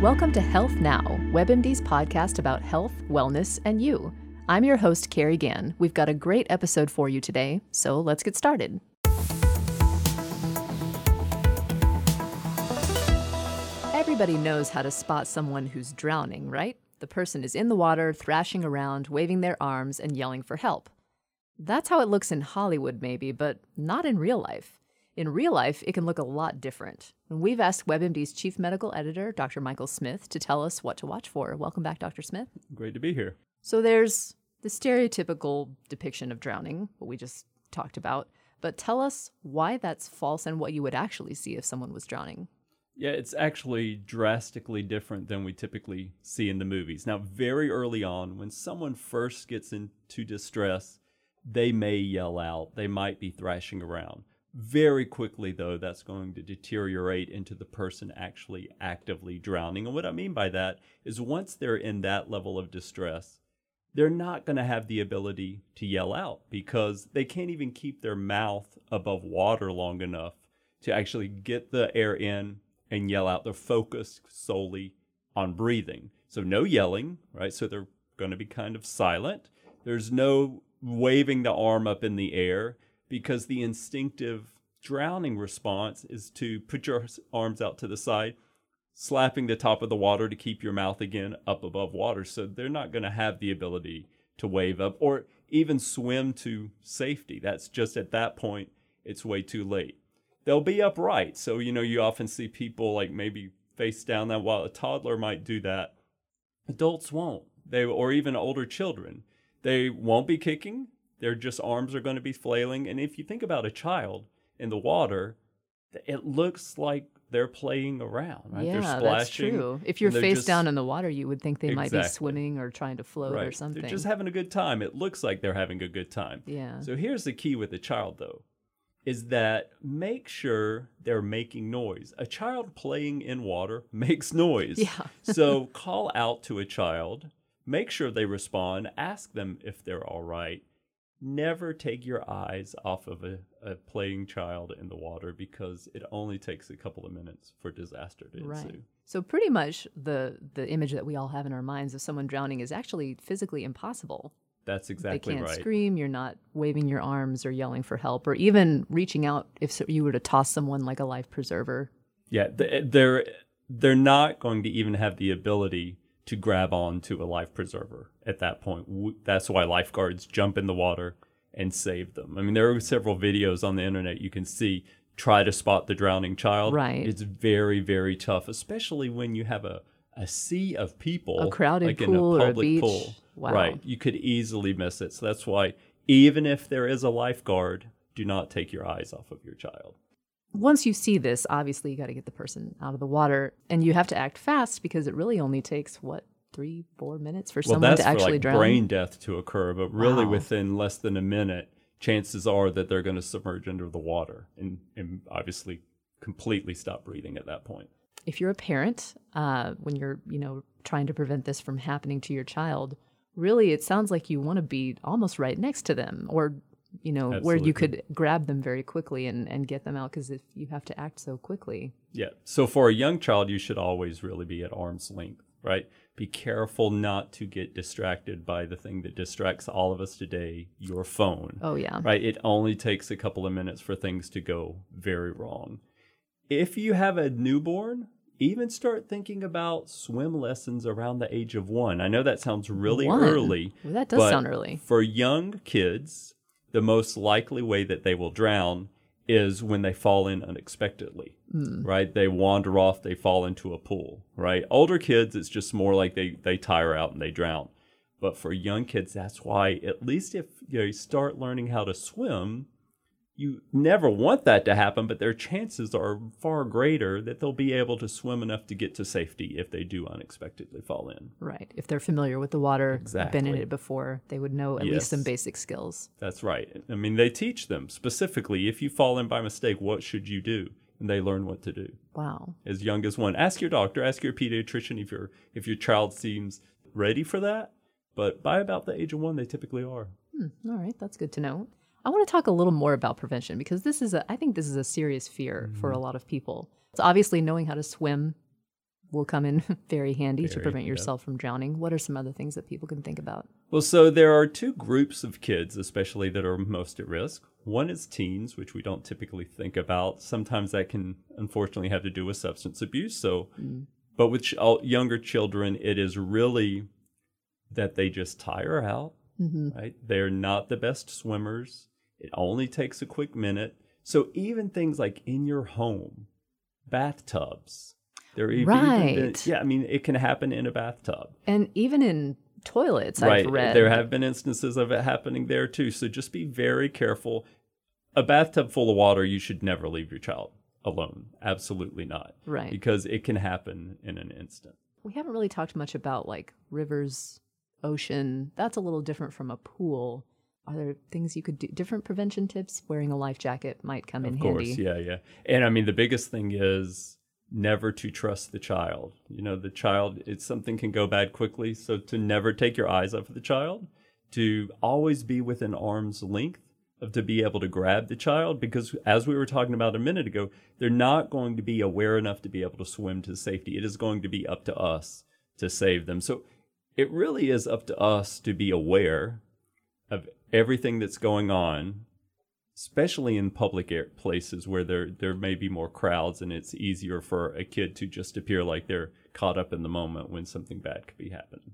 Welcome to Health Now, WebMD's podcast about health, wellness, and you. I'm your host, Carrie Gann. We've got a great episode for you today, so let's get started. Everybody knows how to spot someone who's drowning, right? The person is in the water, thrashing around, waving their arms, and yelling for help. That's how it looks in Hollywood, maybe, but not in real life. In real life, it can look a lot different. And we've asked WebMD's chief medical editor, Dr. Michael Smith, to tell us what to watch for. Welcome back, Dr. Smith. Great to be here. So there's the stereotypical depiction of drowning, what we just talked about, but tell us why that's false and what you would actually see if someone was drowning. Yeah, it's actually drastically different than we typically see in the movies. Now, very early on, when someone first gets into distress, they may yell out, they might be thrashing around. Very quickly, though, that's going to deteriorate into the person actually actively drowning. And what I mean by that is once they're in that level of distress, they're not going to have the ability to yell out because they can't even keep their mouth above water long enough to actually get the air in and yell out. They're focused solely on breathing. So no yelling, right? So they're going to be kind of silent. There's no waving the arm up in the air because the instinctive drowning response is to put your arms out to the side, slapping the top of the water to keep your mouth again up above water. So they're not going to have the ability to wave up or even swim to safety. That's just at that point, it's way too late they'll be upright. So, you know, you often see people like maybe face down that while a toddler might do that. Adults won't. They or even older children. They won't be kicking. Their just arms are going to be flailing. And if you think about a child in the water, it looks like they're playing around, right? Yeah, they're that's true. If you're face just, down in the water, you would think they exactly. might be swimming or trying to float right. or something. They're just having a good time. It looks like they're having a good time. Yeah. So here's the key with a child, though is that make sure they're making noise. A child playing in water makes noise. Yeah. so call out to a child, make sure they respond, ask them if they're all right. Never take your eyes off of a, a playing child in the water because it only takes a couple of minutes for disaster to right. ensue. So pretty much the the image that we all have in our minds of someone drowning is actually physically impossible. That's exactly right. they can't right. scream. You're not waving your arms or yelling for help, or even reaching out if you were to toss someone like a life preserver. Yeah, eh, they're they're not going to even have the ability to grab on to a life preserver at that point. That's why lifeguards jump in the water and save them. I mean, there are several videos on the internet you can see try to spot the drowning child. Right. It's very very tough, especially when you have a a sea of people, a crowded like pool in a or a public beach. pool. Wow. Right. You could easily miss it. So that's why, even if there is a lifeguard, do not take your eyes off of your child. Once you see this, obviously you got to get the person out of the water, and you have to act fast because it really only takes what three, four minutes for well, someone to actually for like drown. brain death to occur, but really Wow. within less than a minute, chances are that they're going to submerge under the water and, and obviously completely stop breathing at that point. if you're a parent, uh, when you're you know trying to prevent this from happening to your child, really it sounds like you want to be almost right next to them, or you know where you could grab them very quickly and and get them out because if you have to act so quickly, Yeah. So for a young child, you should always really be at arm's length, right? Be careful not to get distracted by the thing that distracts all of us today, your phone. oh yeah, Right? It only takes a couple of minutes for things to go very wrong. If you have a newborn, even start thinking about swim lessons around the age of one. I know that sounds really One? early. Well, that does sound early. For young kids, the most likely way that they will drown is when they fall in unexpectedly, Hmm. right? They wander off, they fall into a pool, right? Older kids, it's just more like they, they tire out and they drown. But for young kids, that's why, at least if you, know, you start learning how to swim, you never want that to happen, but their chances are far greater that they'll be able to swim enough to get to safety if they do unexpectedly fall in. Right. If they're familiar with the water, been in it before, they would know at least some basic skills. That's right. I mean, they teach them specifically if you fall in by mistake, what should you do? And they learn what to do Wow. as young as one. Ask your doctor, ask your pediatrician if your if your child seems ready for that. But by about the age of one, they typically are. Hmm, all right, that's good to know. I want to talk a little more about prevention because this is a I think this is a serious fear for a mm-hmm. lot of people. It's obviously knowing how to swim will come in very handy to Very, prevent yeah. yourself from drowning. What are some other things that people can think about? Well, so there are two groups of kids, especially that are most at risk. One is teens, which we don't typically think about. Sometimes that can unfortunately have to do with substance abuse. So, mm. but with ch- younger children, it is really that they just tire out, Mm-hmm. right? They're not the best swimmers. It only takes a quick minute. So even things like in your home, bathtubs, there even been- Right. yeah, I mean, it can happen in a bathtub. And even in toilets, Right. I've read. There have been instances of it happening there too. So just be very careful. A bathtub full of water, you should never leave your child alone. Absolutely not. Right. Because it can happen in an instant. We haven't really talked much about like rivers, ocean. That's a little different from a pool. Are there things you could do? Different prevention tips? Wearing a life jacket might come in handy. Of course. Yeah, yeah. And I mean, the biggest thing is never to trust the child. You know, the child, it's something can go bad quickly. So to never take your eyes off of the child, to always be within arm's length of to be able to grab the child because as we were talking about a minute ago they're not going to be aware enough to be able to swim to safety it is going to be up to us to save them so it really is up to us to be aware of everything that's going on especially in public air places where there there may be more crowds and it's easier for a kid to just appear like they're caught up in the moment when something bad could be happening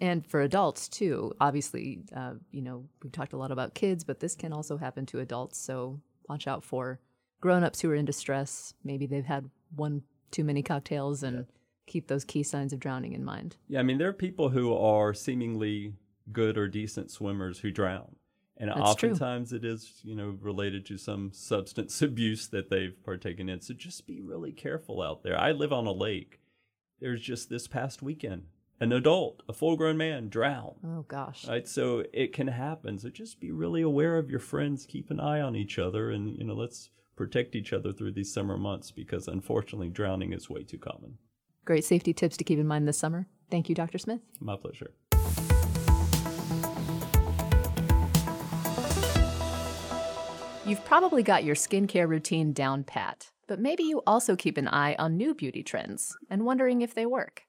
And for adults too, obviously, uh, you know, we've talked a lot about kids, but this can also happen to adults. So watch out for grown-ups who are in distress. Maybe they've had one too many cocktails, and keep those key signs of drowning in mind. Yeah, I mean, there are people who are seemingly good or decent swimmers who drown. And That's true. oftentimes it is, you know, related to some substance abuse that they've partaken in. So just be really careful out there. I live on a lake. There's just this past weekend, an adult, a full grown man drowned. Oh gosh. Right. So it can happen. So just be really aware of your friends. Keep an eye on each other and, you know, let's protect each other through these summer months because unfortunately drowning is way too common. Great safety tips to keep in mind this summer. Thank you, Dr. Smith. My pleasure. You've probably got your skincare routine down pat, but maybe you also keep an eye on new beauty trends and wondering if they work.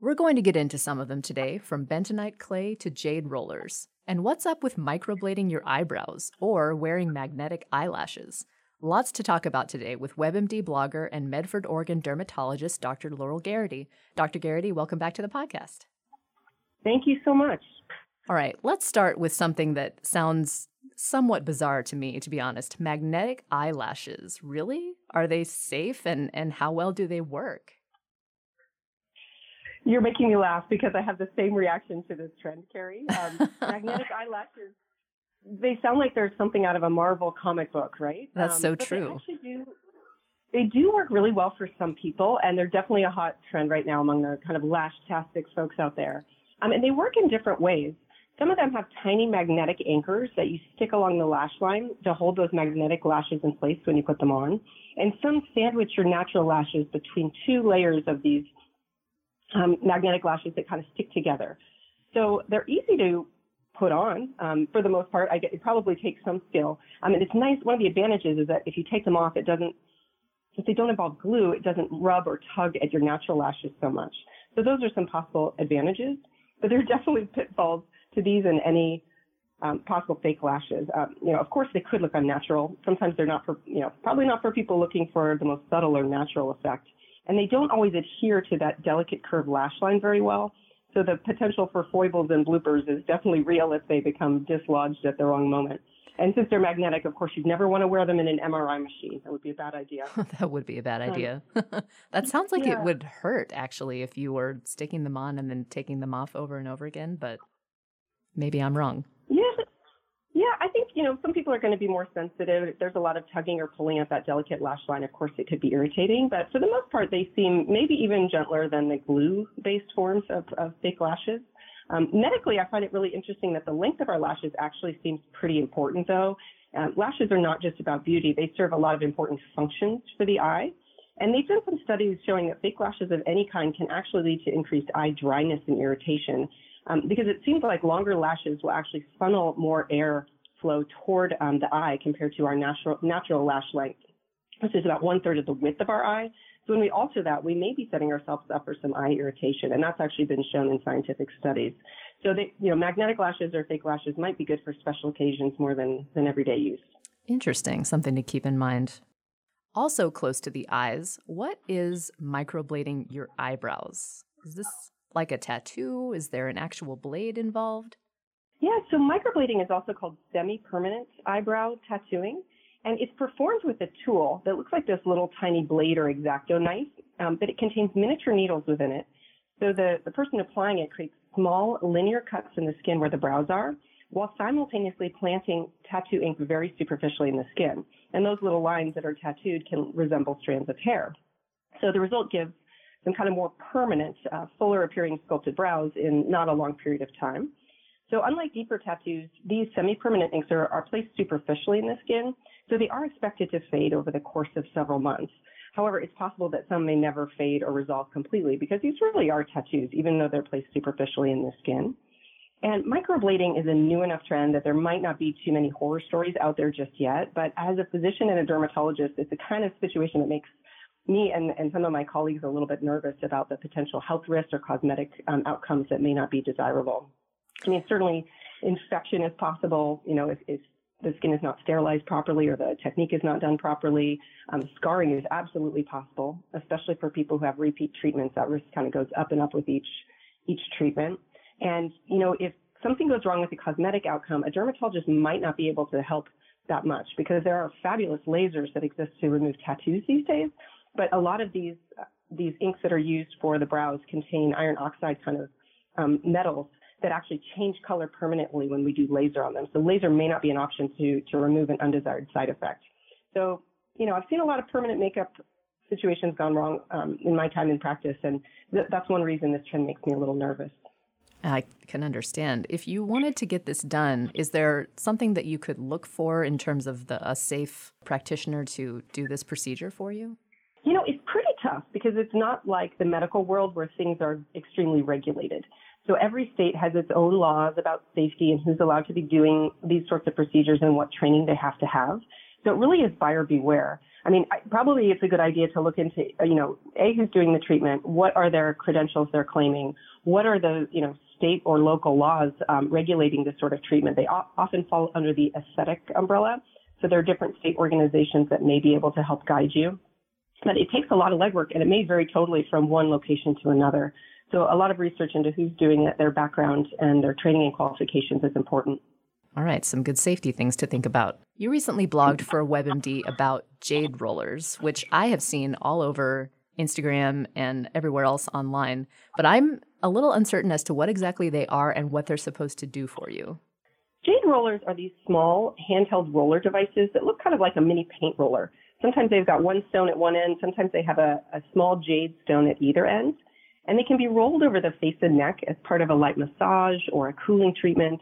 We're going to get into some of them today, from bentonite clay to jade rollers. And what's up with microblading your eyebrows or wearing magnetic eyelashes? Lots to talk about today with WebMD blogger and Medford, Oregon dermatologist Dr. Laurel Geraghty. Dr. Geraghty, welcome back to the podcast. Thank you so much. All right, let's start with something that sounds somewhat bizarre to me, to be honest. Magnetic eyelashes. Really? Are they safe and, and how well do they work? You're making me laugh because I have the same reaction to this trend, Carrie. Um, magnetic eyelashes, they sound like there's something out of a Marvel comic book, right? That's Um, so but they true. do, they do work really well for some people, and they're definitely a hot trend right now among the kind of lash-tastic folks out there. Um, and they work in different ways. Some of them have tiny magnetic anchors that you stick along the lash line to hold those magnetic lashes in place when you put them on. And some sandwich your natural lashes between two layers of these um, magnetic lashes that kind of stick together. So they're easy to put on um, for the most part. I get, it probably takes some skill. I mean, it's nice. One of the advantages is that if you take them off, it doesn't, if they don't involve glue, it doesn't rub or tug at your natural lashes so much. So those are some possible advantages. But there are definitely pitfalls to these and any um, possible fake lashes. Um, you know, of course, they could look unnatural. Sometimes they're not for, you know, probably not for people looking for the most subtle or natural effect. And they don't always adhere to that delicate curved lash line very well. So the potential for foibles and bloopers is definitely real if they become dislodged at the wrong moment. And since they're magnetic, of course, you'd never want to wear them in an MRI machine. That would be a bad idea. that would be a bad Um, idea. that sounds like it would hurt, actually, if you were sticking them on and then taking them off over and over again, but maybe I'm wrong. Yeah. I think, you know, some people are going to be more sensitive. There's a lot of tugging or pulling at that delicate lash line, of course, it could be irritating. But for the most part, they seem maybe even gentler than the glue based forms of, of fake lashes. Um, medically, I find it really interesting that the length of our lashes actually seems pretty important, though. Uh, lashes are not just about beauty, they serve a lot of important functions for the eye. And they've done some studies showing that fake lashes of any kind can actually lead to increased eye dryness and irritation um, because it seems like longer lashes will actually funnel more air flow toward um, the eye compared to our natural natural lash length. This is about one third of the width of our eye. So when we alter that, we may be setting ourselves up for some eye irritation, and that's actually been shown in scientific studies. So they, you know, magnetic lashes or fake lashes might be good for special occasions more than, than everyday use. Interesting, something to keep in mind. Also close to the eyes, what is microblading your eyebrows? Is this like a tattoo? Is there an actual blade involved? Yeah, so microblading is also called semi-permanent eyebrow tattooing, and it's performed with a tool that looks like this little tiny blade or X-Acto knife, um, but it contains miniature needles within it. So the, the person applying it creates small linear cuts in the skin where the brows are, while simultaneously planting tattoo ink very superficially in the skin. And those little lines that are tattooed can resemble strands of hair. So the result gives some kind of more permanent, uh, fuller appearing sculpted brows in not a long period of time. So unlike deeper tattoos, these semi-permanent inks are, are placed superficially in the skin, so they are expected to fade over the course of several months. However, it's possible that some may never fade or resolve completely because these really are tattoos, even though they're placed superficially in the skin. And microblading is a new enough trend that there might not be too many horror stories out there just yet. But as a physician and a dermatologist, it's the kind of situation that makes me and, and some of my colleagues are a little bit nervous about the potential health risks or cosmetic um, outcomes that may not be desirable. I mean, certainly infection is possible, you know, if, if the skin is not sterilized properly or the technique is not done properly. Um, scarring is absolutely possible, especially for people who have repeat treatments. That risk kind of goes up and up with each each treatment. And, you know, if something goes wrong with the cosmetic outcome, a dermatologist might not be able to help that much because there are fabulous lasers that exist to remove tattoos these days. But a lot of these, these inks that are used for the brows contain iron oxide kind of um, metals that actually change color permanently when we do laser on them. So laser may not be an option to, to remove an undesired side effect. So, you know, I've seen a lot of permanent makeup situations gone wrong um, in my time in practice, and th- that's one reason this trend makes me a little nervous. I can understand. If you wanted to get this done, is there something that you could look for in terms of the, a safe practitioner to do this procedure for you? You know, it's pretty tough because it's not like the medical world where things are extremely regulated. So every state has its own laws about safety and who's allowed to be doing these sorts of procedures and what training they have to have. So it really is buyer beware. I mean, probably it's a good idea to look into, you know, A, who's doing the treatment, what are their credentials they're claiming, what are the, you know, state or local laws um, regulating this sort of treatment. They often fall under the aesthetic umbrella. So there are different state organizations that may be able to help guide you. But it takes a lot of legwork and it may vary totally from one location to another. So a lot of research into who's doing it, their background, and their training and qualifications is important. All right, some good safety things to think about. You recently blogged for WebMD about jade rollers, which I have seen all over Instagram and everywhere else online, but I'm a little uncertain as to what exactly they are and what they're supposed to do for you. Jade rollers are these small handheld roller devices that look kind of like a mini paint roller. Sometimes they've got one stone at one end, sometimes they have a, a small jade stone at either end, and they can be rolled over the face and neck as part of a light massage or a cooling treatment.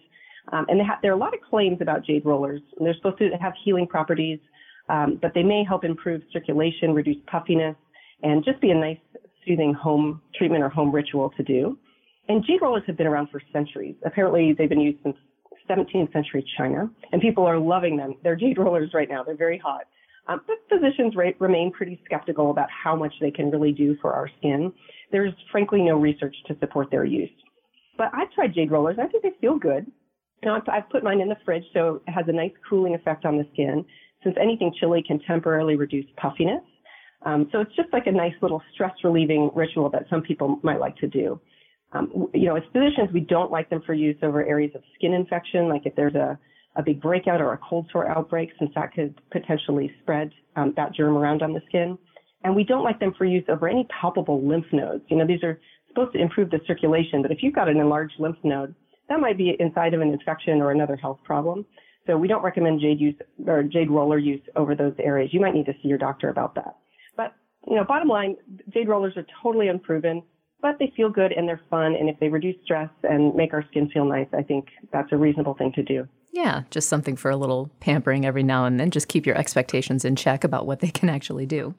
Um, and ha- there are a lot of claims about jade rollers. They're supposed to have healing properties, um, but they may help improve circulation, reduce puffiness, and just be a nice soothing home treatment or home ritual to do. And jade rollers have been around for centuries. Apparently, they've been used since 17th century China, and people are loving them. They're jade rollers right now. They're very hot. Um, but physicians re- remain pretty skeptical about how much they can really do for our skin. There's frankly no research to support their use. But I've tried jade rollers. I think they feel good. Now, I've put mine in the fridge, so it has a nice cooling effect on the skin, since anything chilly can temporarily reduce puffiness. Um, so it's just like a nice little stress relieving ritual that some people might like to do. Um, you know, as physicians, we don't like them for use over areas of skin infection, like if there's a, a big breakout or a cold sore outbreak, since that could potentially spread um, that germ around on the skin. And we don't like them for use over any palpable lymph nodes. You know, these are supposed to improve the circulation, but if you've got an enlarged lymph node, that might be inside of an infection or another health problem. So we don't recommend jade use or jade roller use over those areas. You might need to see your doctor about that. But, you know, bottom line, jade rollers are totally unproven, but they feel good and they're fun. And if they reduce stress and make our skin feel nice, I think that's a reasonable thing to do. Yeah, just something for a little pampering every now and then. Just keep your expectations in check about what they can actually do.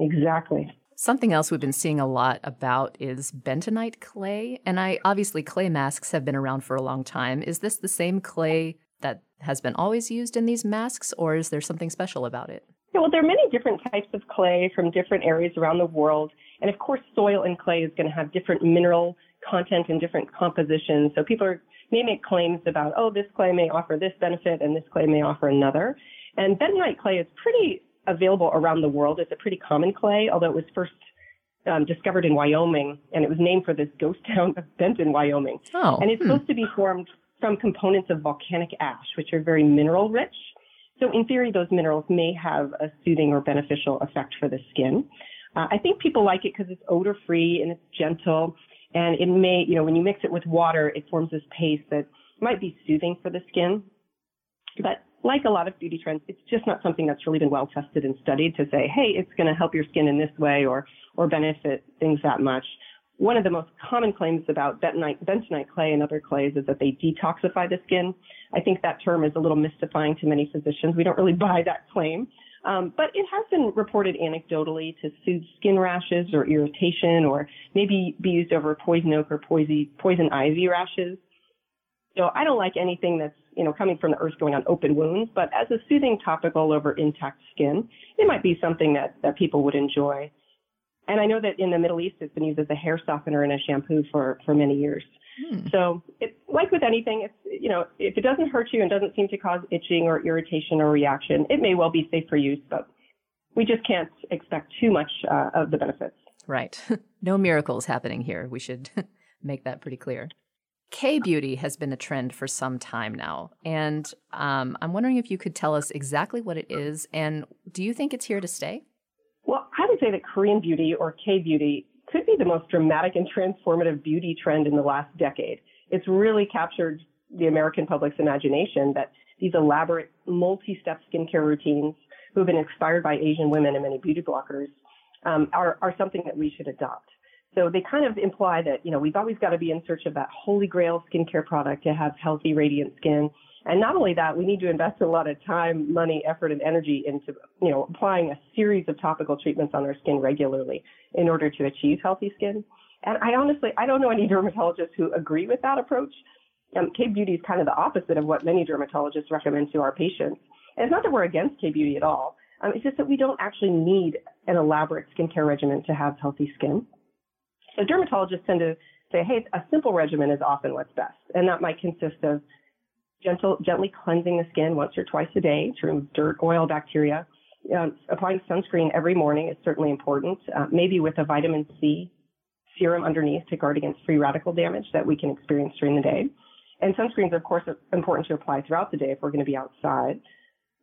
Exactly. Something else we've been seeing a lot about is bentonite clay. And I obviously clay masks have been around for a long time. Is this the same clay that has been always used in these masks or is there something special about it? Yeah, well, there are many different types of clay from different areas around the world. And of course, soil and clay is going to have different mineral content and different compositions. So people are, may make claims about, oh, this clay may offer this benefit and this clay may offer another. And bentonite clay is pretty available around the world. It's a pretty common clay, although it was first um, discovered in Wyoming, and it was named for this ghost town of Benton, Wyoming. Oh, and it's hmm. supposed to be formed from components of volcanic ash, which are very mineral rich. So in theory, those minerals may have a soothing or beneficial effect for the skin. Uh, I think people like it because it's odor free and it's gentle. And it may, you know, when you mix it with water, it forms this paste that might be soothing for the skin. But like a lot of beauty trends, it's just not something that's really been well tested and studied to say, hey, it's going to help your skin in this way or, or benefit things that much. One of the most common claims about bentonite, bentonite clay and other clays is that they detoxify the skin. I think that term is a little mystifying to many physicians. We don't really buy that claim. Um, but it has been reported anecdotally to soothe skin rashes or irritation or maybe be used over poison oak or poison, poison ivy rashes. So I don't like anything that's, you know, coming from the earth going on open wounds, but as a soothing topical over intact skin, it might be something that, that people would enjoy. And I know that in the Middle East, it's been used as a hair softener and a shampoo for, for many years. Hmm. So, it, like with anything, it's, you know, if it doesn't hurt you and doesn't seem to cause itching or irritation or reaction, it may well be safe for use, but we just can't expect too much uh, of the benefits. Right. no miracles happening here. We should make that pretty clear. K beauty has been a trend for some time now. And um, I'm wondering if you could tell us exactly what it is and do you think it's here to stay? Well, I would say that Korean beauty or K beauty could be the most dramatic and transformative beauty trend in the last decade. It's really captured the American public's imagination that these elaborate multi-step skincare routines who have been inspired by Asian women and many beauty bloggers um, are, are something that we should adopt. So they kind of imply that, you know, we've always got to be in search of that holy grail skincare product to have healthy, radiant skin. And not only that, we need to invest a lot of time, money, effort, and energy into, you know, applying a series of topical treatments on our skin regularly in order to achieve healthy skin. And I honestly, I don't know any dermatologists who agree with that approach. Um, K-beauty is kind of the opposite of what many dermatologists recommend to our patients. And it's not that we're against K-beauty at all. Um, it's just that we don't actually need an elaborate skincare regimen to have healthy skin. So dermatologists tend to say, hey, a simple regimen is often what's best. And that might consist of gentle, gently cleansing the skin once or twice a day to remove dirt, oil, bacteria. Um, applying sunscreen every morning is certainly important, uh, maybe with a vitamin C serum underneath to guard against free radical damage that we can experience during the day. And sunscreens, of course, are important to apply throughout the day if we're going to be outside.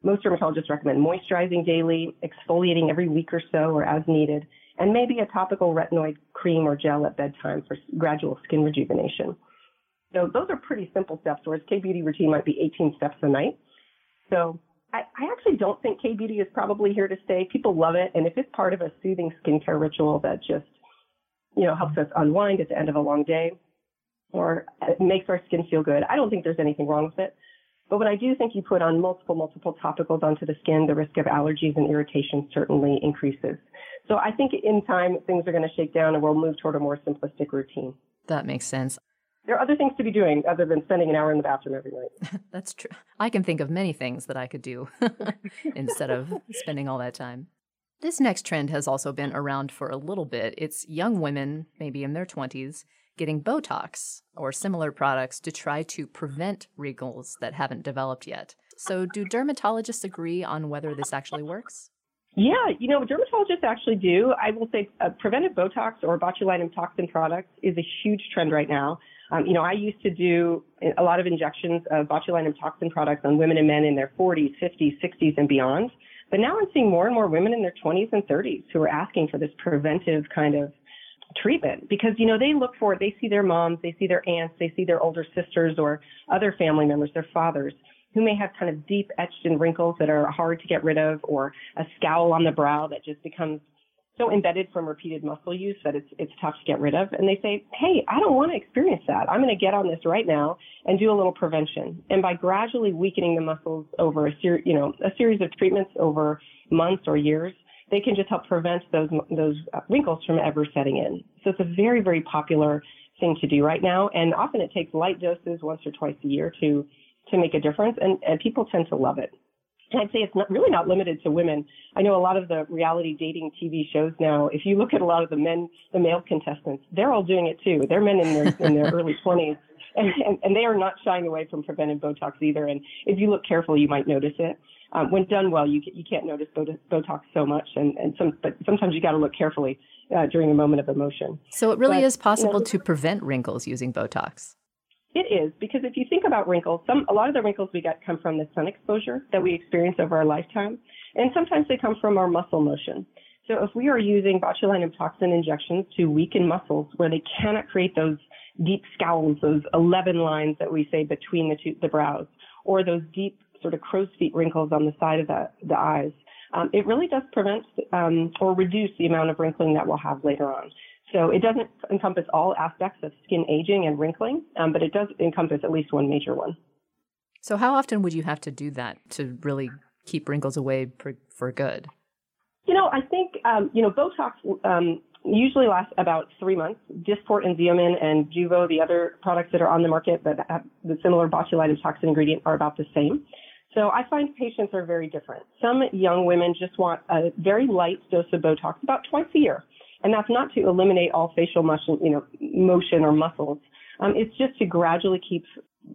Most dermatologists recommend moisturizing daily, exfoliating every week or so or as needed, and maybe a topical retinoid cream or gel at bedtime for gradual skin rejuvenation. So those are pretty simple steps, whereas K-Beauty routine might be 18 steps a night. So I, I actually don't think K-Beauty is probably here to stay. People love it. And if it's part of a soothing skincare ritual that just, you know, helps us unwind at the end of a long day or uh, makes our skin feel good, I don't think there's anything wrong with it. But when I do think you put on multiple, multiple topicals onto the skin, the risk of allergies and irritation certainly increases. So I think in time, things are going to shake down and we'll move toward a more simplistic routine. That makes sense. There are other things to be doing other than spending an hour in the bathroom every night. That's true. I can think of many things that I could do instead of spending all that time. This next trend has also been around for a little bit. It's young women, maybe in their 20s, getting Botox or similar products to try to prevent wrinkles that haven't developed yet. So, do dermatologists agree on whether this actually works? Yeah, you know, dermatologists actually do. I will say uh, preventive Botox or botulinum toxin products is a huge trend right now. Um, you know, I used to do a lot of injections of botulinum toxin products on women and men in their 40s, 50s, 60s, and beyond. But now I'm seeing more and more women in their 20s and 30s who are asking for this preventive kind of treatment because, you know, they look for it. They see their moms, they see their aunts, they see their older sisters or other family members, their fathers, who may have kind of deep etched in wrinkles that are hard to get rid of or a scowl on the brow that just becomes so embedded from repeated muscle use that it's it's tough to get rid of. And they say, hey, I don't want to experience that. I'm going to get on this right now and do a little prevention. And by gradually weakening the muscles over a ser- you know a series of treatments over months or years, they can just help prevent those those uh, wrinkles from ever setting in. So it's a very very popular thing to do right now, and often it takes light doses once or twice a year to to make a difference, and, and people tend to love it. And I'd say it's not, really not limited to women. I know a lot of the reality dating TV shows now. If you look at a lot of the men, the male contestants, they're all doing it too. They're men in their in their early 20s, and, and, and they are not shying away from preventive Botox either. And if you look carefully, you might notice it. Um, when done well, you you can't notice Botox so much, and and some but sometimes you got to look carefully uh, during a moment of emotion. So it really but, is possible you know, to prevent wrinkles using Botox. It is because if you think about wrinkles, some a lot of the wrinkles we get come from the sun exposure that we experience over our lifetime, and sometimes they come from our muscle motion. So if we are using botulinum toxin injections to weaken muscles where they cannot create those deep scowls, those 11 lines that we say between the two, the brows, or those deep sort of crow's feet wrinkles on the side of the, the eyes. Um, it really does prevent um, or reduce the amount of wrinkling that we'll have later on. So it doesn't encompass all aspects of skin aging and wrinkling, um, but it does encompass at least one major one. So how often would you have to do that to really keep wrinkles away for, for good? You know, I think um, you know Botox um, usually lasts about three months. Dysport and Xeomin and Jeuveau, the other products that are on the market that have the similar botulinum toxin ingredient, are about the same. So I find patients are very different. Some young women just want a very light dose of Botox about twice a year. And that's not to eliminate all facial motion, you know, motion or muscles. Um, it's just to gradually keep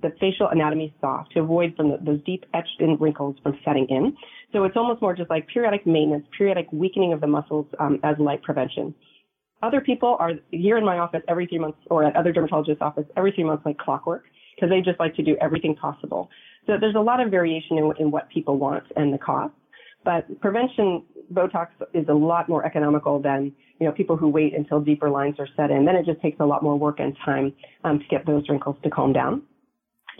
the facial anatomy soft to avoid from the, those deep etched in wrinkles from setting in. So it's almost more just like periodic maintenance, periodic weakening of the muscles um, as light prevention. Other people are here in my office every three months or at other dermatologists' office every three months like clockwork because they just like to do everything possible. So there's a lot of variation in, in what people want and the cost. But prevention Botox is a lot more economical than you know people who wait until deeper lines are set in. Then it just takes a lot more work and time um, to get those wrinkles to calm down.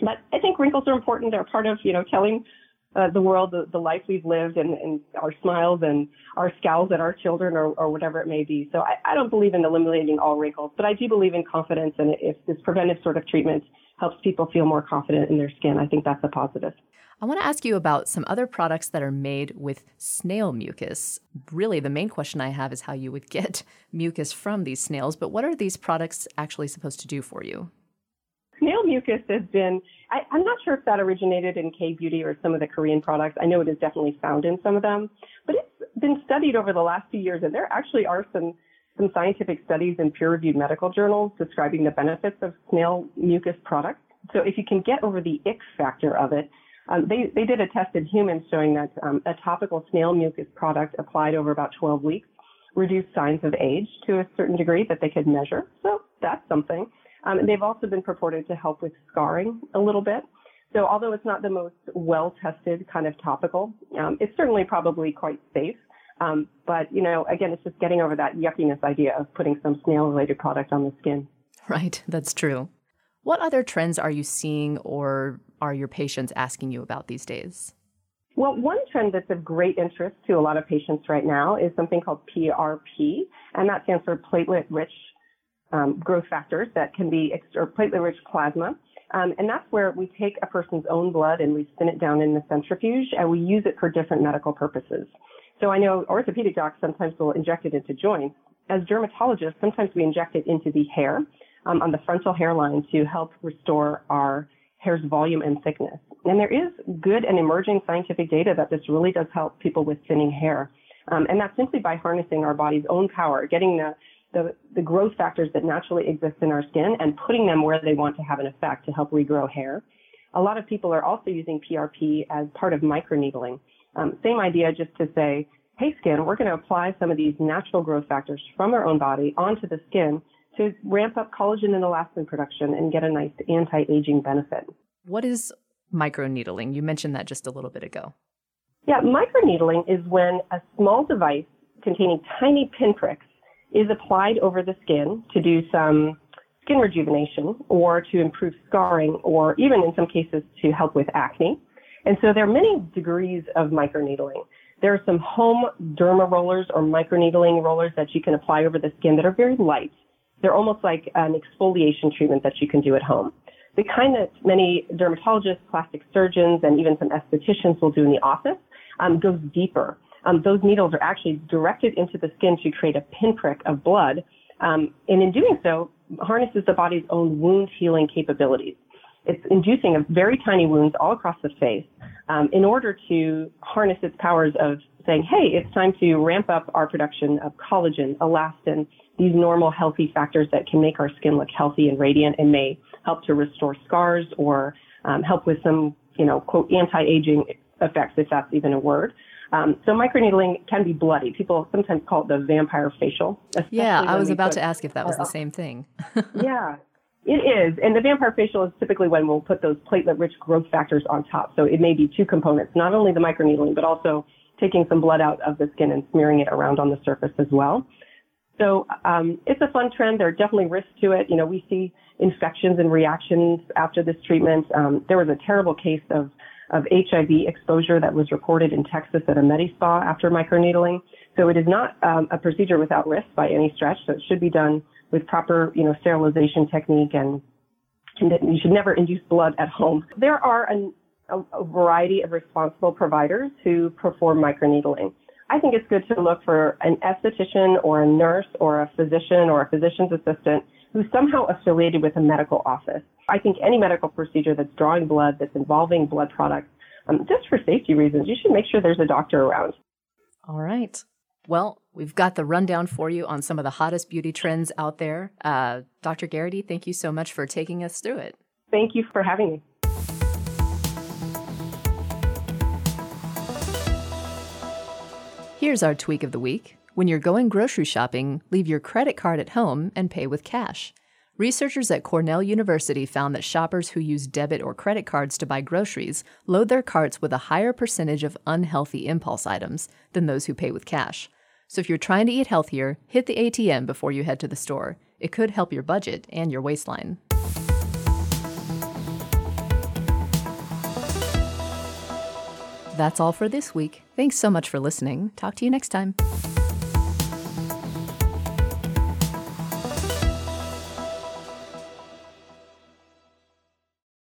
But I think wrinkles are important. They're part of you know telling uh, the world the, the life we've lived and, and our smiles and our scowls at our children or, or whatever it may be. So I, I don't believe in eliminating all wrinkles, but I do believe in confidence. And if this preventive sort of treatment helps people feel more confident in their skin. I think that's a positive. I want to ask you about some other products that are made with snail mucus. Really, the main question I have is how you would get mucus from these snails, but what are these products actually supposed to do for you? Snail mucus has been, I, am not sure if that originated in K Beauty or some of the Korean products. I know it is definitely found in some of them, but it's been studied over the last few years, and there actually are some some scientific studies in peer-reviewed medical journals describing the benefits of snail mucus products. So if you can get over the ick factor of it, um, they, they did a test in humans showing that um, a topical snail mucus product applied over about 12 weeks reduced signs of age to a certain degree that they could measure. So that's something. Um, they've also been purported to help with scarring a little bit. So although it's not the most well-tested kind of topical, um, it's certainly probably quite safe. Um, but, you know, again, it's just getting over that yuckiness idea of putting some snail related product on the skin. Right, that's true. What other trends are you seeing or are your patients asking you about these days? Well, one trend that's of great interest to a lot of patients right now is something called PRP, and that stands for platelet rich um, growth factors that can be, or platelet rich plasma. Um, and that's where we take a person's own blood and we spin it down in the centrifuge and we use it for different medical purposes. So I know orthopedic docs sometimes will inject it into joints. As dermatologists, sometimes we inject it into the hair um, on the frontal hairline to help restore our hair's volume and thickness. And there is good and emerging scientific data that this really does help people with thinning hair. Um, and that's simply by harnessing our body's own power, getting the, the, the growth factors that naturally exist in our skin and putting them where they want to have an effect to help regrow hair. A lot of people are also using PRP as part of microneedling. Um, same idea, just to say, hey, skin, we're going to apply some of these natural growth factors from our own body onto the skin to ramp up collagen and elastin production and get a nice anti-aging benefit. What is microneedling? You mentioned that just a little bit ago. Yeah, microneedling is when a small device containing tiny pinpricks is applied over the skin to do some skin rejuvenation or to improve scarring or even in some cases to help with acne. And so there are many degrees of microneedling. There are some home derma rollers or microneedling rollers that you can apply over the skin that are very light. They're almost like an exfoliation treatment that you can do at home. The kind that many dermatologists, plastic surgeons, and even some estheticians will do in the office um, goes deeper. Um, those needles are actually directed into the skin to create a pinprick of blood, um, and in doing so, harnesses the body's own wound healing capabilities. It's inducing a very tiny wounds all across the face um, in order to harness its powers of saying, hey, it's time to ramp up our production of collagen, elastin, these normal healthy factors that can make our skin look healthy and radiant and may help to restore scars or um, help with some, you know, quote, anti-aging effects, if that's even a word. Um, so microneedling can be bloody. People sometimes call it the vampire facial. Yeah, I was about to ask if that was the same thing. yeah, it is. And the vampire facial is typically when we'll put those platelet-rich growth factors on top. So it may be two components, not only the microneedling, but also taking some blood out of the skin and smearing it around on the surface as well. So um, it's a fun trend. There are definitely risks to it. You know, we see infections and reactions after this treatment. Um, there was a terrible case of of HIV exposure that was reported in Texas at a Medi-Spa after microneedling. So it is not um, a procedure without risk by any stretch. So it should be done with proper, you know, sterilization technique and, and you should never induce blood at home. There are an, a, a variety of responsible providers who perform microneedling. I think it's good to look for an esthetician or a nurse or a physician or a physician's assistant who's somehow affiliated with a medical office. I think any medical procedure that's drawing blood, that's involving blood products, um, just for safety reasons, you should make sure there's a doctor around. All right. Well, we've got the rundown for you on some of the hottest beauty trends out there. Uh, Dr. Geraghty, thank you so much for taking us through it. Thank you for having me. Here's our tweak of the week. When you're going grocery shopping, leave your credit card at home and pay with cash. Researchers at Cornell University found that shoppers who use debit or credit cards to buy groceries load their carts with a higher percentage of unhealthy impulse items than those who pay with cash. So if you're trying to eat healthier, hit the ATM before you head to the store. It could help your budget and your waistline. That's all for this week. Thanks so much for listening. Talk to you next time.